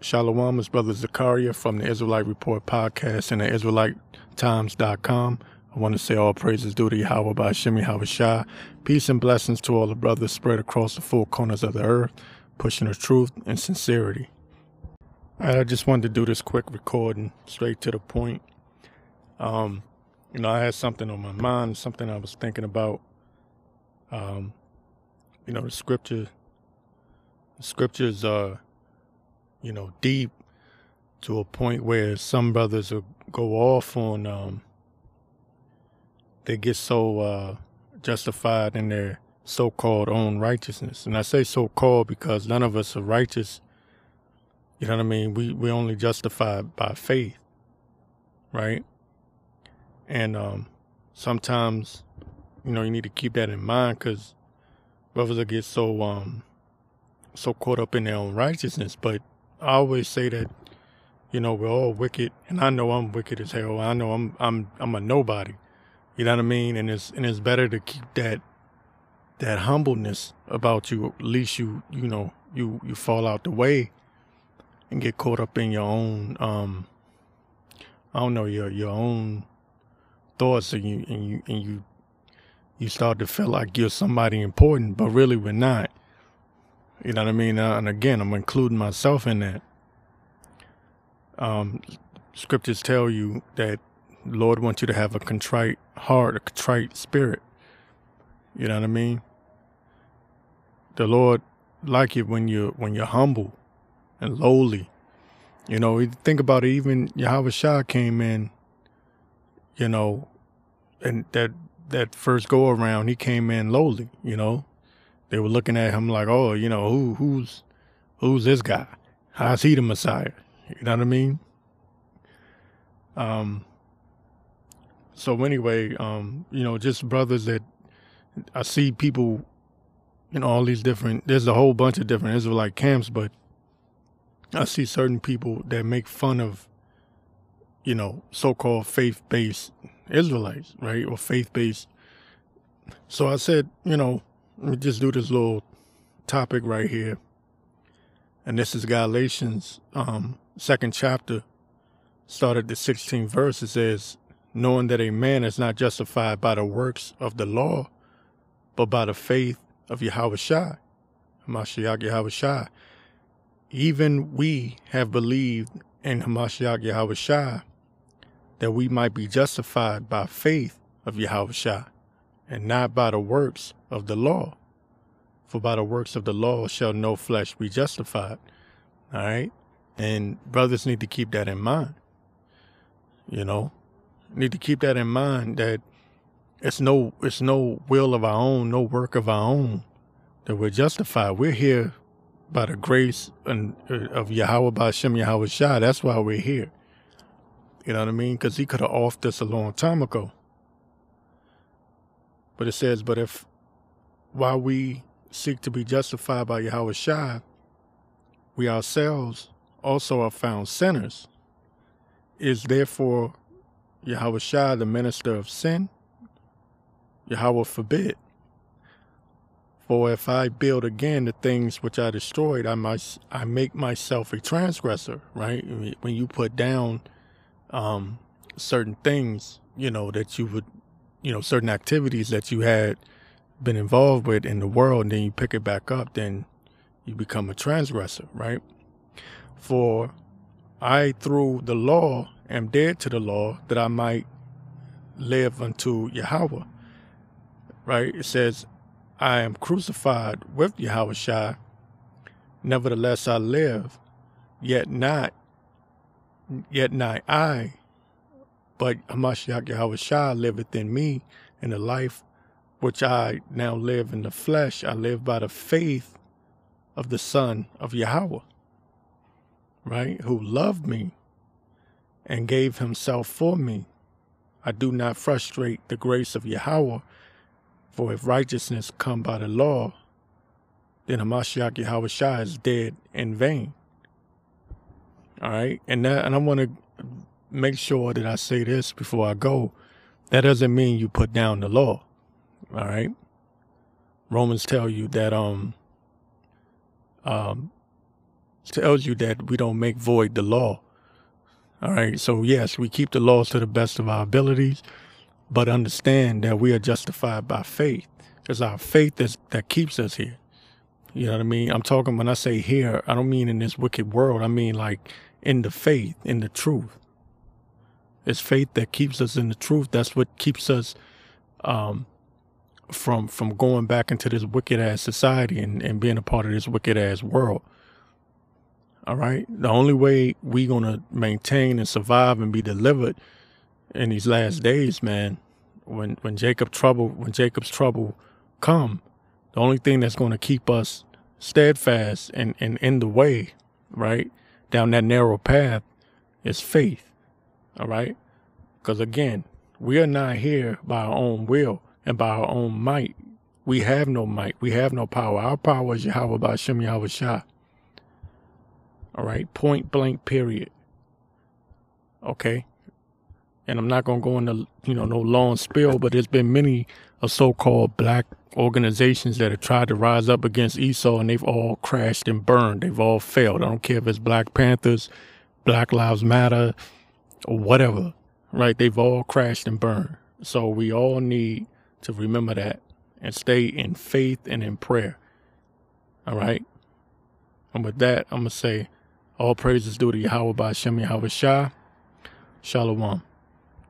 Shalom, it's Brother Zakaria from the Israelite Report podcast and the IsraeliteTimes.com. I want to say all praises due to Yahweh by Shem Yahweh Shah. Peace and blessings to all the brothers spread across the four corners of the earth, pushing the truth and sincerity. I just wanted to do this quick recording, straight to the point. Um, you know, I had something on my mind, something I was thinking about. Um, you know, the scripture, the scriptures are, you know, deep to a point where some brothers will go off on, um, they get so uh, justified in their so-called own righteousness. And I say so-called because none of us are righteous you know what I mean? We we only justified by faith, right? And um, sometimes, you know, you need to keep that in mind because brothers will get so um so caught up in their own righteousness. But I always say that, you know, we're all wicked, and I know I'm wicked as hell. I know I'm I'm I'm a nobody. You know what I mean? And it's and it's better to keep that that humbleness about you. At least you you know you you fall out the way and get caught up in your own um I don't know your your own thoughts and you and you and you you start to feel like you're somebody important, but really we're not. You know what I mean? Uh, and again, I'm including myself in that. Um, scriptures tell you that Lord wants you to have a contrite heart, a contrite spirit. You know what I mean? The Lord like it when you when you're humble and lowly. You know, think about it, even Yahweh Shah came in, you know, and that that first go around, he came in lowly, you know. They were looking at him like, oh, you know, who who's who's this guy? How's he the Messiah? You know what I mean? Um so anyway, um, you know, just brothers that I see people, know, all these different there's a whole bunch of different Israelite camps, but I see certain people that make fun of, you know, so-called faith-based Israelites, right, or faith-based. So I said, you know, let me just do this little topic right here, and this is Galatians, um, second chapter, started the 16th verse. It says, knowing that a man is not justified by the works of the law, but by the faith of Yahweh Shai, Mashiach Yahweh Shai even we have believed in Hamashiach Yahweh Shah, that we might be justified by faith of Yahweh Shah, and not by the works of the law. For by the works of the law shall no flesh be justified. All right? And brothers need to keep that in mind. You know, need to keep that in mind that it's no it's no will of our own, no work of our own that we're justified. We're here by the grace and, uh, of Yahweh by Shem Yahweh Shah. That's why we're here. You know what I mean? Because he could have offed us a long time ago. But it says, but if while we seek to be justified by Yahweh Shah, we ourselves also are found sinners, is therefore Yahweh Shah the minister of sin? Yahweh forbid. For if I build again the things which I destroyed, I must I make myself a transgressor, right? When you put down um, certain things, you know, that you would, you know, certain activities that you had been involved with in the world, and then you pick it back up, then you become a transgressor, right? For I, through the law, am dead to the law that I might live unto Yahweh, right? It says, I am crucified with Yahweh Shai. Nevertheless, I live, yet not, yet not I, but Hamashiach Yahweh Shai liveth in me, and the life which I now live in the flesh, I live by the faith of the Son of Yahweh, right? Who loved me and gave himself for me. I do not frustrate the grace of Yahweh for if righteousness come by the law, then Hamashiach Yahweh Shai is dead in vain. All right. And that, and I want to make sure that I say this before I go. That doesn't mean you put down the law. All right. Romans tell you that, um, um, tells you that we don't make void the law. All right. So yes, we keep the laws to the best of our abilities, but understand that we are justified by faith. It's our faith is, that keeps us here. You know what I mean? I'm talking when I say here, I don't mean in this wicked world. I mean like in the faith, in the truth. It's faith that keeps us in the truth. That's what keeps us um, from from going back into this wicked ass society and, and being a part of this wicked ass world. All right. The only way we gonna maintain and survive and be delivered in these last days, man, when when Jacob trouble when Jacob's trouble come, the only thing that's gonna keep us steadfast and, and in the way, right, down that narrow path is faith. All right? Because again, we are not here by our own will and by our own might. We have no might. We have no power. Our power is Yahweh by Shem Yahweh Shah. All right? Point blank, period. Okay? And I'm not going to go into, you know, no long spill, but there's been many of so-called black organizations that have tried to rise up against Esau and they've all crashed and burned. They've all failed. I don't care if it's Black Panthers, Black Lives Matter, or whatever, right? They've all crashed and burned. So we all need to remember that and stay in faith and in prayer. All right. And with that, I'm going to say all praises due to Yahweh by Shem Yahweh Shah. Shalom.